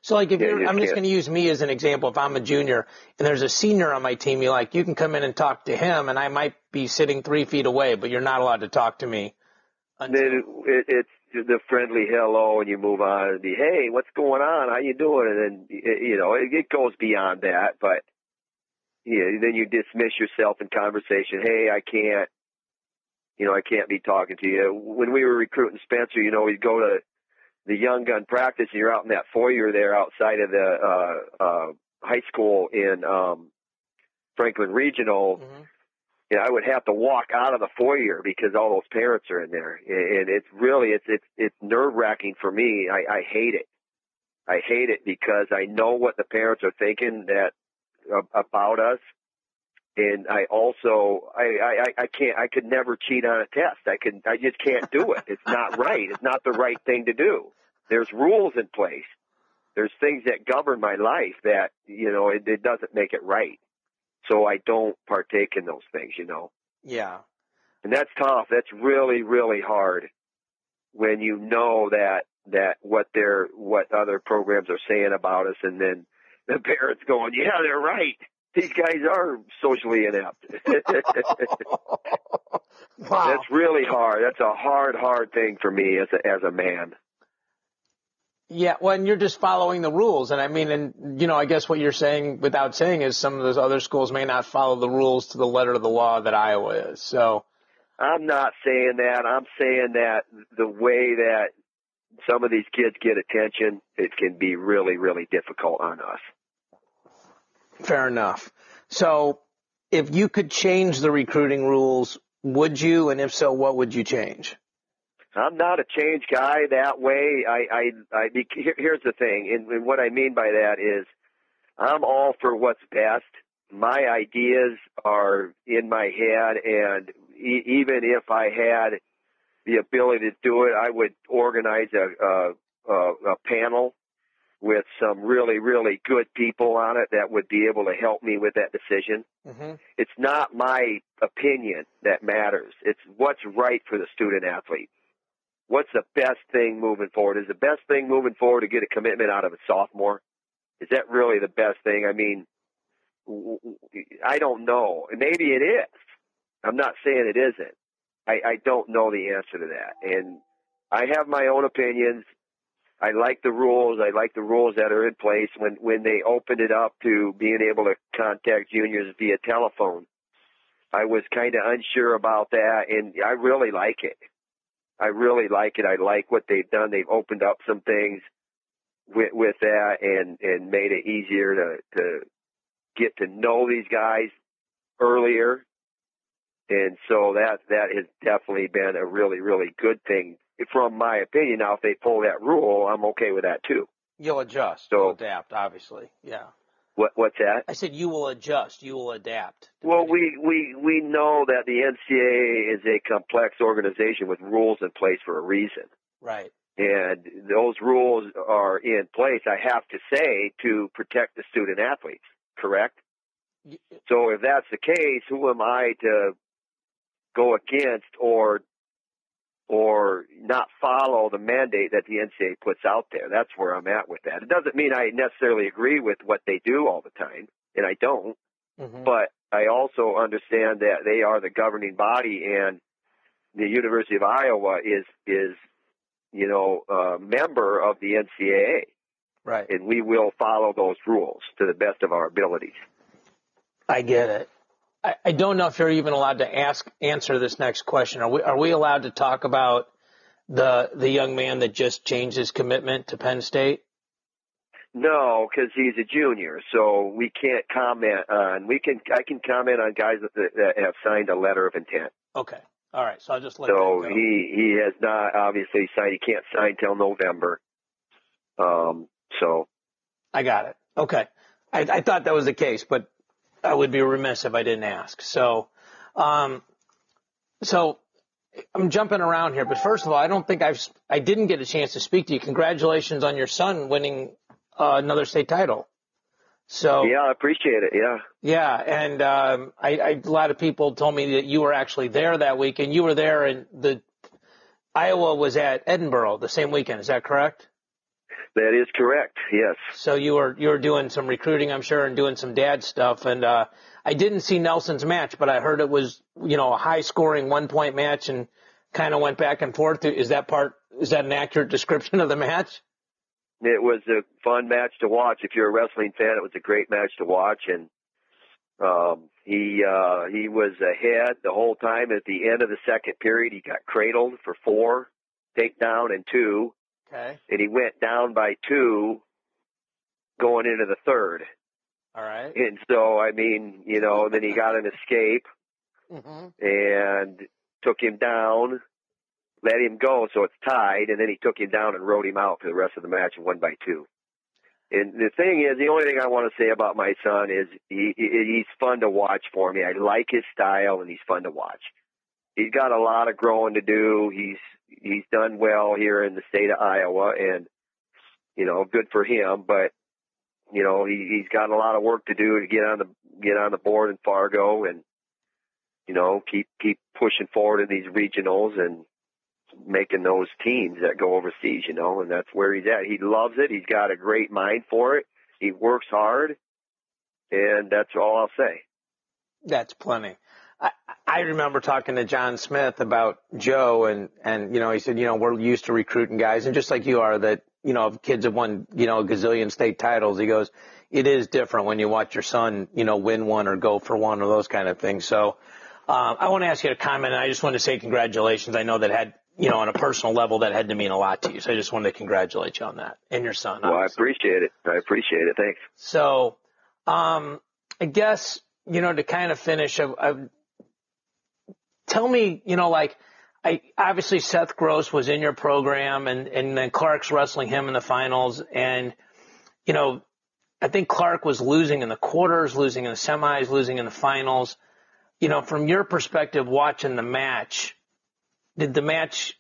So like if Yeah, you're, you I'm just can't. going to use me as an example. If I'm a junior and there's a senior on my team, you like you can come in and talk to him, and I might be sitting three feet away, but you're not allowed to talk to me. Until, then it, it's the friendly hello and you move on and be hey what's going on how you doing and then it, you know it, it goes beyond that but yeah then you dismiss yourself in conversation hey i can't you know i can't be talking to you when we were recruiting spencer you know we'd go to the young gun practice and you're out in that foyer there outside of the uh uh high school in um franklin regional Mhm. you know, I would have to walk out of the foyer because all those parents are in there, and it's really it's it's it's nerve wracking for me. I, I hate it. I hate it because I know what the parents are thinking that about us, and I also I I I can't I could never cheat on a test. I can I just can't do it. It's not right. It's not the right thing to do. There's rules in place. There's things that govern my life that you know it, it doesn't make it right. So I don't partake in those things. You know. Yeah. And that's tough. That's really, really hard when you know that that what they're what other programs are saying about us, and then the parents going, "Yeah, they're right. These guys are socially inept." wow. That's really hard. That's a hard, hard thing for me as a as a man. Yeah, well, and you're just following the rules. And I mean, and, you know, I guess what you're saying without saying is some of those other schools may not follow the rules to the letter of the law that Iowa is. So, I'm not saying that. I'm saying that the way that some of these kids get attention, it can be really, really difficult on us. Fair enough. So, if you could change the recruiting rules, would you? And if so, what would you change? I'm not a change guy that way. I, I, I here's the thing, and, what I mean by that is, I'm all for what's best. My ideas are in my head, and even if I had the ability to do it, I would organize a, a, a panel with some really, really good people on it that would be able to help me with that decision. Mm-hmm. It's not my opinion that matters. It's what's right for the student athlete. What's the best thing moving forward? Is the best thing moving forward to get a commitment out of a sophomore? Is that really the best thing? I mean, I don't know. Maybe it is. I'm not saying it isn't. I, I don't know the answer to that. And I have my own opinions. I like the rules. I like the rules that are in place when when they opened it up to being able to contact juniors via telephone. I was kind of unsure about that, and I really like it. I really like it. I like what they've done. They've opened up some things with with that, and and made it easier to to get to know these guys earlier. And so that that has definitely been a really really good thing from my opinion. Now, if they pull that rule, I'm okay with that too. You'll adjust. So- You'll adapt, obviously. Yeah. What what's that? I said you will adjust. You will adapt. Well, we, we, we know that the NCAA is a complex organization with rules in place for a reason. Right. And those rules are in place, I have to say, to protect the student athletes, correct? So if that's the case, who am I to go against or or not follow the mandate that the NCAA puts out there? That's where I'm at with that. It doesn't mean I necessarily agree with what they do all the time, and I don't. Mhm. but I also understand that they are the governing body, and the University of Iowa is is you know a member of the NCAA, Right. and we will follow those rules to the best of our abilities. I get it. I, I don't know if you're even allowed to ask answer this next question. Are we are we allowed to talk about the the young man that just changed his commitment to Penn State? No, because he's a junior, so we can't comment on. We can I can comment on guys that, that have signed a letter of intent. Okay. All right. So I'll just let So he he has not obviously signed. He can't sign till November. Um. So I got it. Okay. I, I thought that was the case, but I would be remiss if I didn't ask. So, um, so I'm jumping around here, but first of all, I don't think I've, I didn't get a chance to speak to you. Congratulations on your son winning uh, another state title. So, yeah, I appreciate it. Yeah. yeah, and um, I, I, a lot of people told me that you were actually there that week, and you were there, and the Iowa was at Edinburgh the same weekend. Is that correct? That is correct. Yes. So you were you were doing some recruiting, I'm sure, and doing some dad stuff. And uh, I didn't see Nelson's match, but I heard it was you know a high scoring one point match and kind of went back and forth. Is that part? Is that an accurate description of the match? It was a fun match to watch. If you're a wrestling fan, it was a great match to watch. And um, he uh, he was ahead the whole time. At the end of the second period, he got cradled for four takedown and two, Okay. and he went down by two going into the third. All right. And so, I mean, you know, then he got an escape Mm-hmm. and took him down, let him go, so it's tied, and then he took him down and rode him out for the rest of the match and won by two. And the thing is, the only thing I want to say about my son is he, he he's fun to watch for me. I like his style, and he's fun to watch. He's got a lot of growing to do. He's he's done well here in the state of Iowa, and you know, good for him. But you know, he, he's got a lot of work to do to get on the get on the board in Fargo, and you know, keep keep pushing forward in these regionals and making those teams that go overseas, you know, and that's where he's at. He loves it. He's got a great mind for it. He works hard, and that's all I'll say. That's plenty. I, remember talking to John Smith about Joe and, and, you know, he said, you know, we're used to recruiting guys and just like you are that, you know, kids have won, you know, a gazillion state titles, he goes, it is different when you watch your son, you know, win one or go for one or those kind of things. So, um, I want to ask you to comment and I just want to say congratulations. I know that had, you know, on a personal level that had to mean a lot to you. So I just wanted to congratulate you on that and your son. Well, I appreciate it. I appreciate it. Thanks. So, um, I guess, you know, to kind of finish, I, I, tell me, you know, like, I, obviously Seth Gross was in your program and, and then Clark's wrestling him in the finals. And, you know, I think Clark was losing in the quarters, losing in the semis, losing in the finals. You know, from your perspective, watching the match, did the match,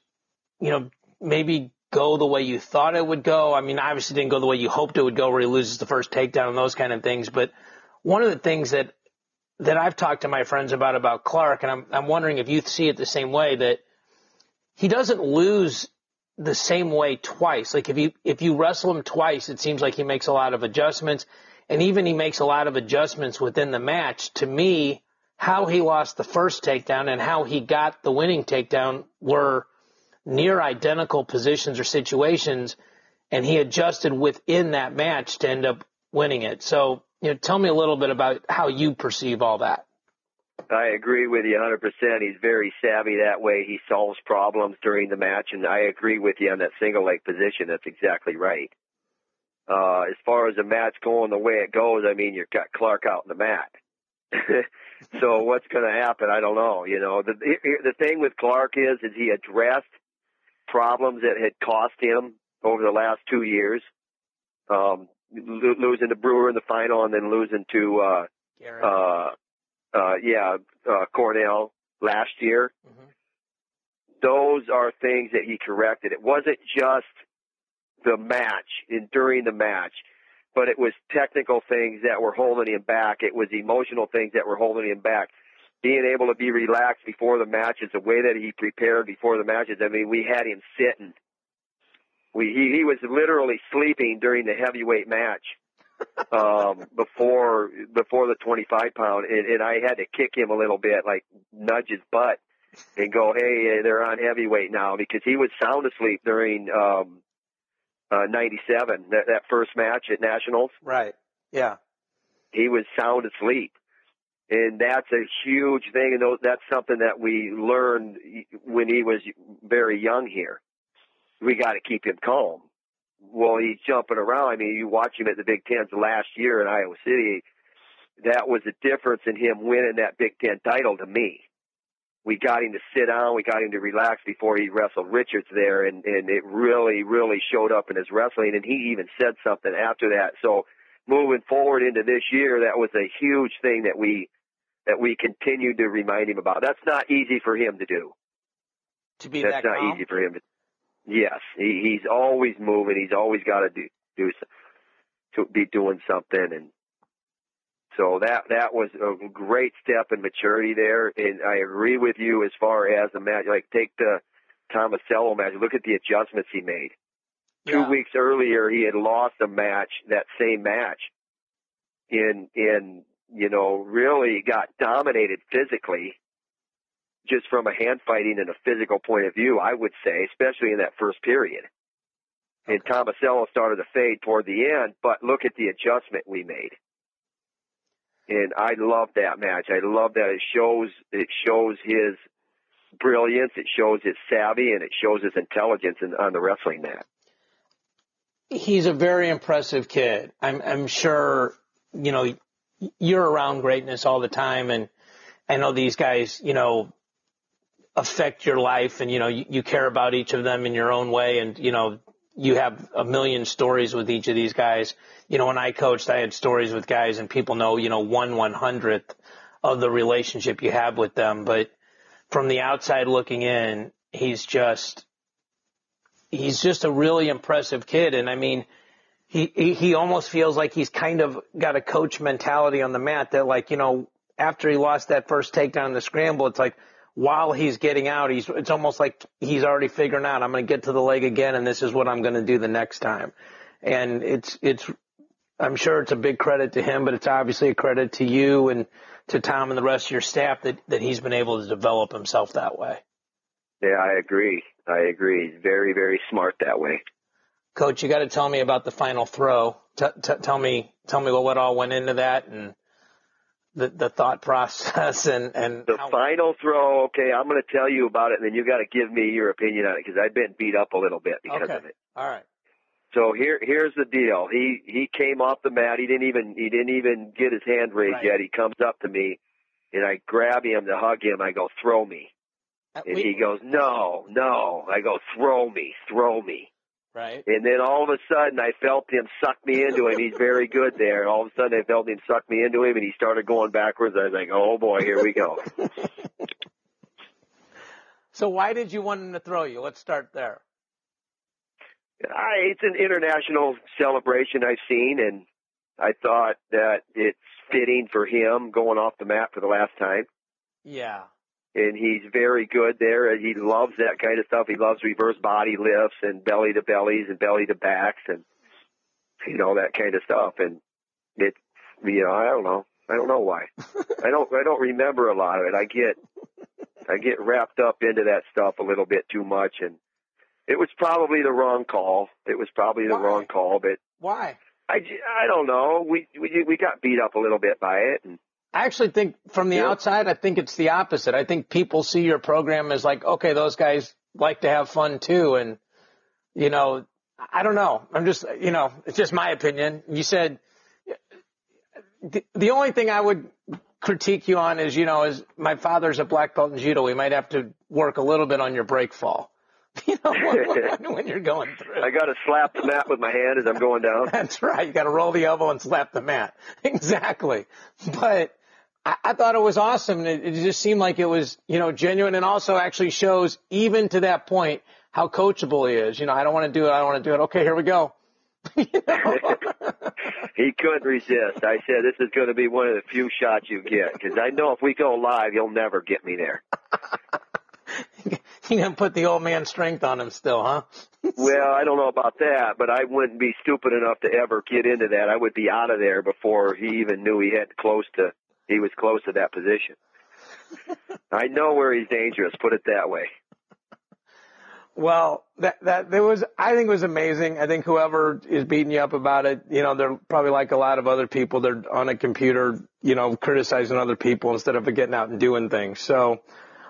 you know, maybe go the way you thought it would go? I mean, obviously didn't go the way you hoped it would go where he loses the first takedown and those kind of things. But one of the things that, that I've talked to my friends about, about Clark, and I'm, I'm wondering if you see it the same way that he doesn't lose the same way twice. Like if you, if you wrestle him twice, it seems like he makes a lot of adjustments and even he makes a lot of adjustments within the match. To me, how he lost the first takedown and how he got the winning takedown were near identical positions or situations, and he adjusted within that match to end up winning it. So, you know, tell me a little bit about how you perceive all that. I agree with you 100%. He's very savvy that way. He solves problems during the match, and I agree with you on that single leg position. That's exactly right. Uh, as far as the match going the way it goes, I mean, you've got Clark out in the mat. so what's going to happen? I don't know. You know, the the thing with Clark is, is he addressed problems that had cost him over the last two years, um, lo- losing to Brewer in the final and then losing to, uh, uh, uh, yeah, uh, Cornell last year. Mm-hmm. Those are things that he corrected. It wasn't just the match and during the match, but it was technical things that were holding him back. It was emotional things that were holding him back. Being able to be relaxed before the matches, the way that he prepared before the matches. I mean, we had him sitting. We he, he was literally sleeping during the heavyweight match um, before before the 25 pound, and, and I had to kick him a little bit, like nudge his butt, and go, "Hey, they're on heavyweight now," because he was sound asleep during um, uh, 97, that, that first match at Nationals. Right. Yeah. He was sound asleep. And that's a huge thing. And that's something that we learned when he was very young here. We got to keep him calm. Well, he's jumping around. I mean, you watch him at the Big Tens last year in Iowa City. That was the difference in him winning that Big Ten title to me we got him to sit down, we got him to relax before he wrestled Richards there, and and it really really showed up in his wrestling. And he even said something after that. So moving forward into this year, that was a huge thing that we that we continued to remind him about. That's not easy for him to do. To be that's that not calm? easy for him to. Yes, he, he's always moving. He's always got to do do to be doing something, and so that that was a great step in maturity there, and I agree with you as far as the match. Like take the Tomasello match. Look at the adjustments he made. Yeah. Two weeks earlier, he had lost a match, that same match, in in you know really got dominated physically, just from a hand fighting and a physical point of view. I would say, especially in that first period. Okay. And Tomasello started to fade toward the end, but look at the adjustment we made and I love that match. I love that it shows it shows his brilliance, it shows his savvy, and it shows his intelligence in, on the wrestling mat. He's a very impressive kid. I'm I'm sure you know you're around greatness all the time, and I know these guys you know affect your life, and you know you, you care about each of them in your own way, and you know you have a million stories with each of these guys. You know, when I coached, I had stories with guys and people know, you know, one one hundredth of the relationship you have with them. But from the outside looking in, he's just, he's just a really impressive kid. And I mean, he, he, he almost feels like he's kind of got a coach mentality on the mat that like, you know, after he lost that first takedown in the scramble, it's like, while he's getting out, he's it's almost like he's already figuring out I'm going to get to the leg again, and this is what I'm going to do the next time. And it's it's I'm sure it's a big credit to him, but it's obviously a credit to you and to Tom and the rest of your staff that that he's been able to develop himself that way. Yeah, I agree. I agree. He's very very smart that way. Coach, you got to tell me about the final throw. T- t- tell me tell me what, what all went into that and the, the thought process and, and the how- final throw. Okay, I'm going to tell you about it, and then you got to give me your opinion on it because I've been beat up a little bit because Okay. of it. All right. So here, here's the deal. He he came off the mat. He didn't even he didn't even get his hand raised Right. yet. He comes up to me, and I grab him to hug him. I go, throw me, Uh, and we- he goes, no, no. I go, throw me, throw me. Right. And then all of a sudden, I felt him suck me into him. He's very good there. And all of a sudden, I felt him suck me into him, and he started going backwards. I was like, oh boy, here we go. So why did you want him to throw you? Let's start there. I, it's an international celebration I've seen, and I thought that it's fitting for him going off the mat for the last time. Yeah. And he's very good there. And he loves that kind of stuff. He loves reverse body lifts and belly to bellies and belly to backs and you know that kind of stuff. And it, you know, I don't know. I don't know why. I don't. I don't remember a lot of it. I get. I get wrapped up into that stuff a little bit too much, and it was probably the wrong call. It was probably the Why? wrong call, but Why? I, I don't know. We, we we got beat up a little bit by it, and I actually think from the Yeah. outside, I think it's the opposite. I think people see your program as like, okay, those guys like to have fun too. And, you know, I don't know. I'm just, you know, it's just my opinion. You said the, the only thing I would critique you on is, you know, is my father's a black belt in judo. We might have to work a little bit on your break fall. You know, when, when you're going through. I got to slap the mat with my hand as I'm going down. That's right. You got to roll the elbow and slap the mat. Exactly. But I, I thought it was awesome. It, it just seemed like it was, you know, genuine and also actually shows even to that point how coachable he is. You know, I don't want to do it. I don't want to do it. Okay, here we go. You? He couldn't resist. I said, "This is going to be one of the few shots you get because I know if we go live, you'll never get me there." you gonna put the old man strength on him still, huh? Well, I don't know about that, but I wouldn't be stupid enough to ever get into that. I would be out of there before he even knew he had close to he was close to that position. I know where he's dangerous, put it that way. Well, that that there was I think it was amazing. I think whoever is beating you up about it, you know, they're probably like a lot of other people. They're on a computer, you know, criticizing other people instead of getting out and doing things. So,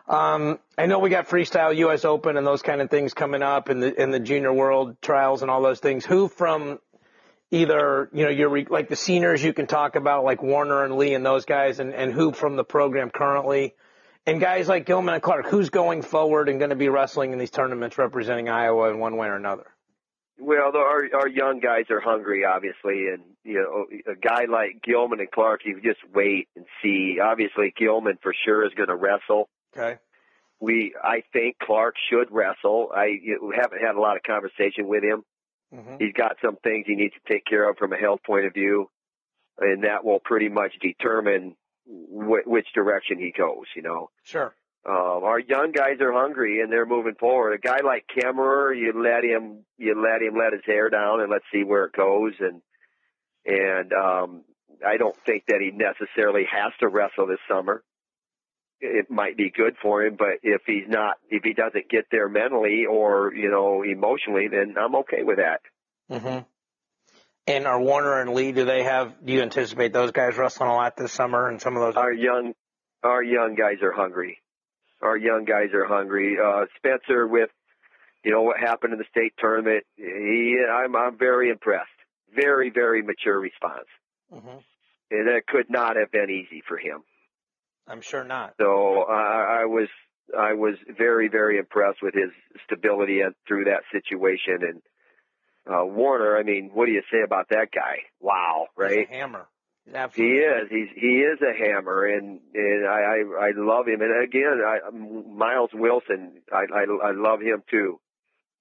um, I know we got freestyle U.S. Open and those kind of things coming up, in the in the junior world trials and all those things. Who from either you know you're like the seniors you can talk about like Warner and Lee and those guys, and and who from the program currently. And guys like Gilman and Clark, who's going forward and going to be wrestling in these tournaments representing Iowa in one way or another? Well, our our young guys are hungry, obviously, and you know a guy like Gilman and Clark, you just wait and see. Obviously, Gilman for sure is going to wrestle. Okay. We, I think Clark should wrestle. I you know, haven't had a lot of conversation with him. Hmm He's got some things he needs to take care of from a health point of view, and that will pretty much determine wh- which direction he goes. You know, Sure. um, our young guys are hungry and they're moving forward. A guy like Kemerer, you let him, you let him let his hair down and let's see where it goes. And and um, I don't think that he necessarily has to wrestle this summer. It might be good for him, but if he's not, if he doesn't get there mentally or you know emotionally, then I'm okay with that. hmm And are Warner and Lee? Do they have? Do you anticipate those guys wrestling a lot this summer? And some of those. Our young, our young guys are hungry. Our young guys are hungry. Uh, Spencer with, you know, what happened in the state tournament. He, I'm, I'm very impressed. Very, very mature response. hmm And that could not have been easy for him. I'm sure not. So uh, I was, I was very, very impressed with his stability and through that situation. And uh, Warner, I mean, what do you say about that guy? Wow, right? He's a hammer. He is. He's he is a hammer, and and I I, I love him. And again, I, Miles Wilson, I, I I love him too.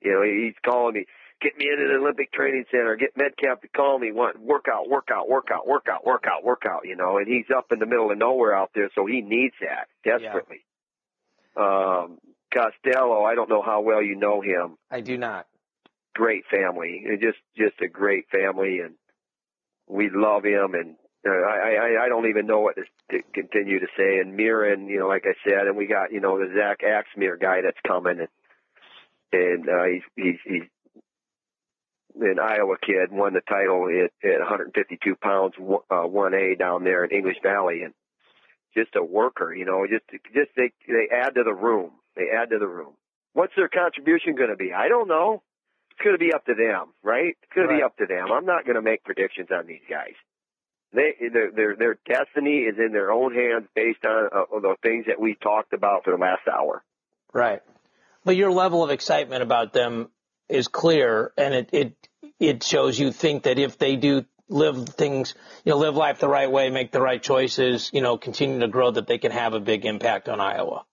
You know, he's calling me, get me into the Olympic Training Center, get Medcap to call me, want workout, workout, workout, workout, workout, workout. You know, and he's up in the middle of nowhere out there, so he needs that desperately. Um, Costello, I don't know how well you know him. I do not. Great family, and just just a great family, and we love him and uh, I, I I don't even know what to, to continue to say. And Mirren, you know, like I said, and we got you know the Zach Axmear guy that's coming, and and uh, he's he's he's an Iowa kid, won the title at, at 152 pounds, uh, 1A down there in English Valley, and just a worker, you know, just just they they add to the room, they add to the room. What's their contribution going to be? I don't know. It's going to be up to them, right? It's going to be up to them. I'm not going to make predictions on these guys they their their their destiny is in their own hands based on uh, the things that we talked about for the last hour. Right. But your level of excitement about them is clear, and it it it shows you think that if they do live things, you know, live life the right way, make the right choices, you know, continue to grow, that they can have a big impact on Iowa.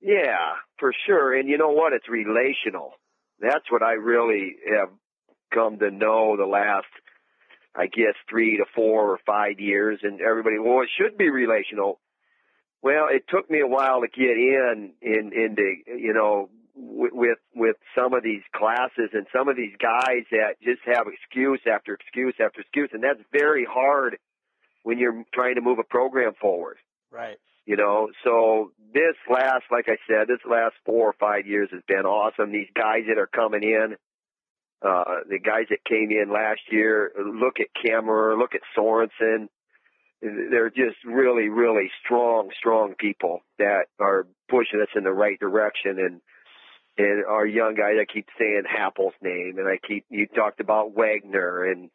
Yeah, for sure. And you know what? It's relational. That's what I really have come to know the last, I guess, three to four or five years. And everybody, well, it should be relational. Well, it took me a while to get in, in, into, you know, with with some of these classes and some of these guys that just have excuse after excuse after excuse, and that's very hard when you're trying to move a program forward. Right. You know, so this last, like I said, this last four or five years has been awesome. These guys that are coming in, uh, the guys that came in last year, look at Cameron, look at Sorensen. They're just really, really strong, strong people that are pushing us in the right direction. And and our young guys, I keep saying Happel's name, and I keep you talked about Wagner and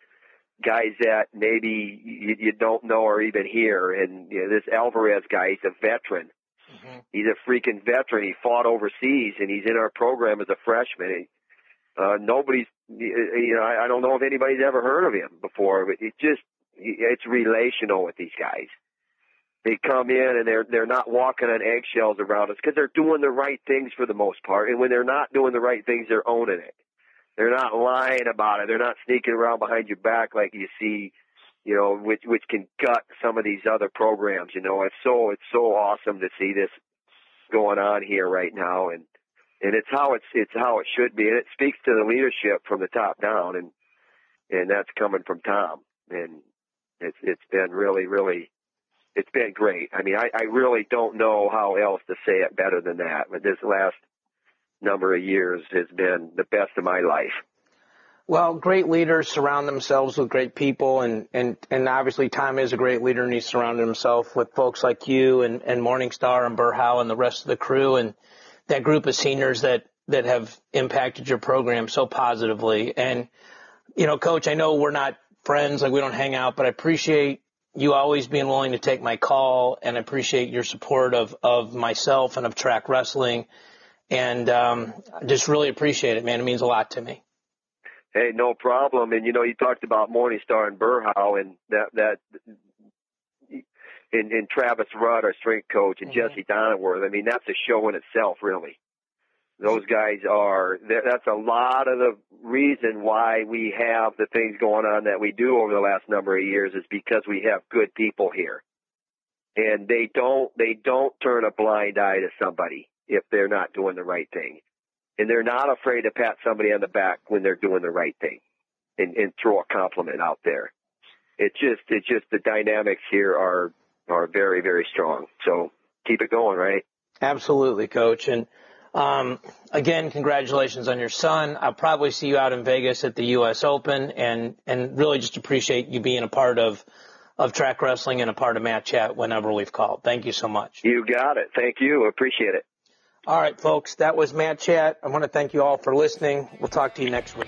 guys that maybe you, you don't know are even here. And you know, this Alvarez guy, he's a veteran. Mm-hmm. He's a freaking veteran. He fought overseas, and he's in our program as a freshman. Uh, nobody's, you know, I, I don't know if anybody's ever heard of him before, but it's just, it's relational with these guys they come in and they're they're not walking on eggshells around us because they're doing the right things for the most part. And when they're not doing the right things, they're owning it. They're not lying about it. They're not sneaking around behind your back like you see, you know, which which can gut some of these other programs. You know, it's so it's so awesome to see this going on here right now, and and it's how it's it's how it should be, and it speaks to the leadership from the top down, and and that's coming from Tom, and it's it's been really really it's been great. I mean, I, I really don't know how else to say it better than that. But this last number of years has been the best of my life. Well, great leaders surround themselves with great people, and and and obviously Tom is a great leader, and he's surrounded himself with folks like you and and Morningstar and Burr Howe and the rest of the crew, and that group of seniors that that have impacted your program so positively. And you know, Coach, I know we're not friends, like we don't hang out, but I appreciate you always being willing to take my call and appreciate your support of, of myself and of track wrestling. And um, just really appreciate it, man. It means a lot to me. Hey, no problem. And you know, you talked about Morningstar and Burr Howe and that that in, in Travis Rudd, our strength coach, and mm-hmm. Jesse Donworth. I mean, that's a show in itself, really those guys are that's a lot of the reason why we have the things going on that we do over the last number of years is because we have good people here. And they don't they don't turn a blind eye to somebody if they're not doing the right thing. And they're not afraid to pat somebody on the back when they're doing the right thing and, and throw a compliment out there. It's just it's just the dynamics here are are very very strong. So keep it going right? Absolutely coach. And um, again, congratulations on your son. I'll probably see you out in Vegas at the U.S. Open, and and really just appreciate you being a part of of track wrestling and a part of Mat Chat whenever we've called. Thank you so much. You got it. Thank you. Appreciate it. All right, folks. That was Mat Chat. I want to thank you all for listening. We'll talk to you next week.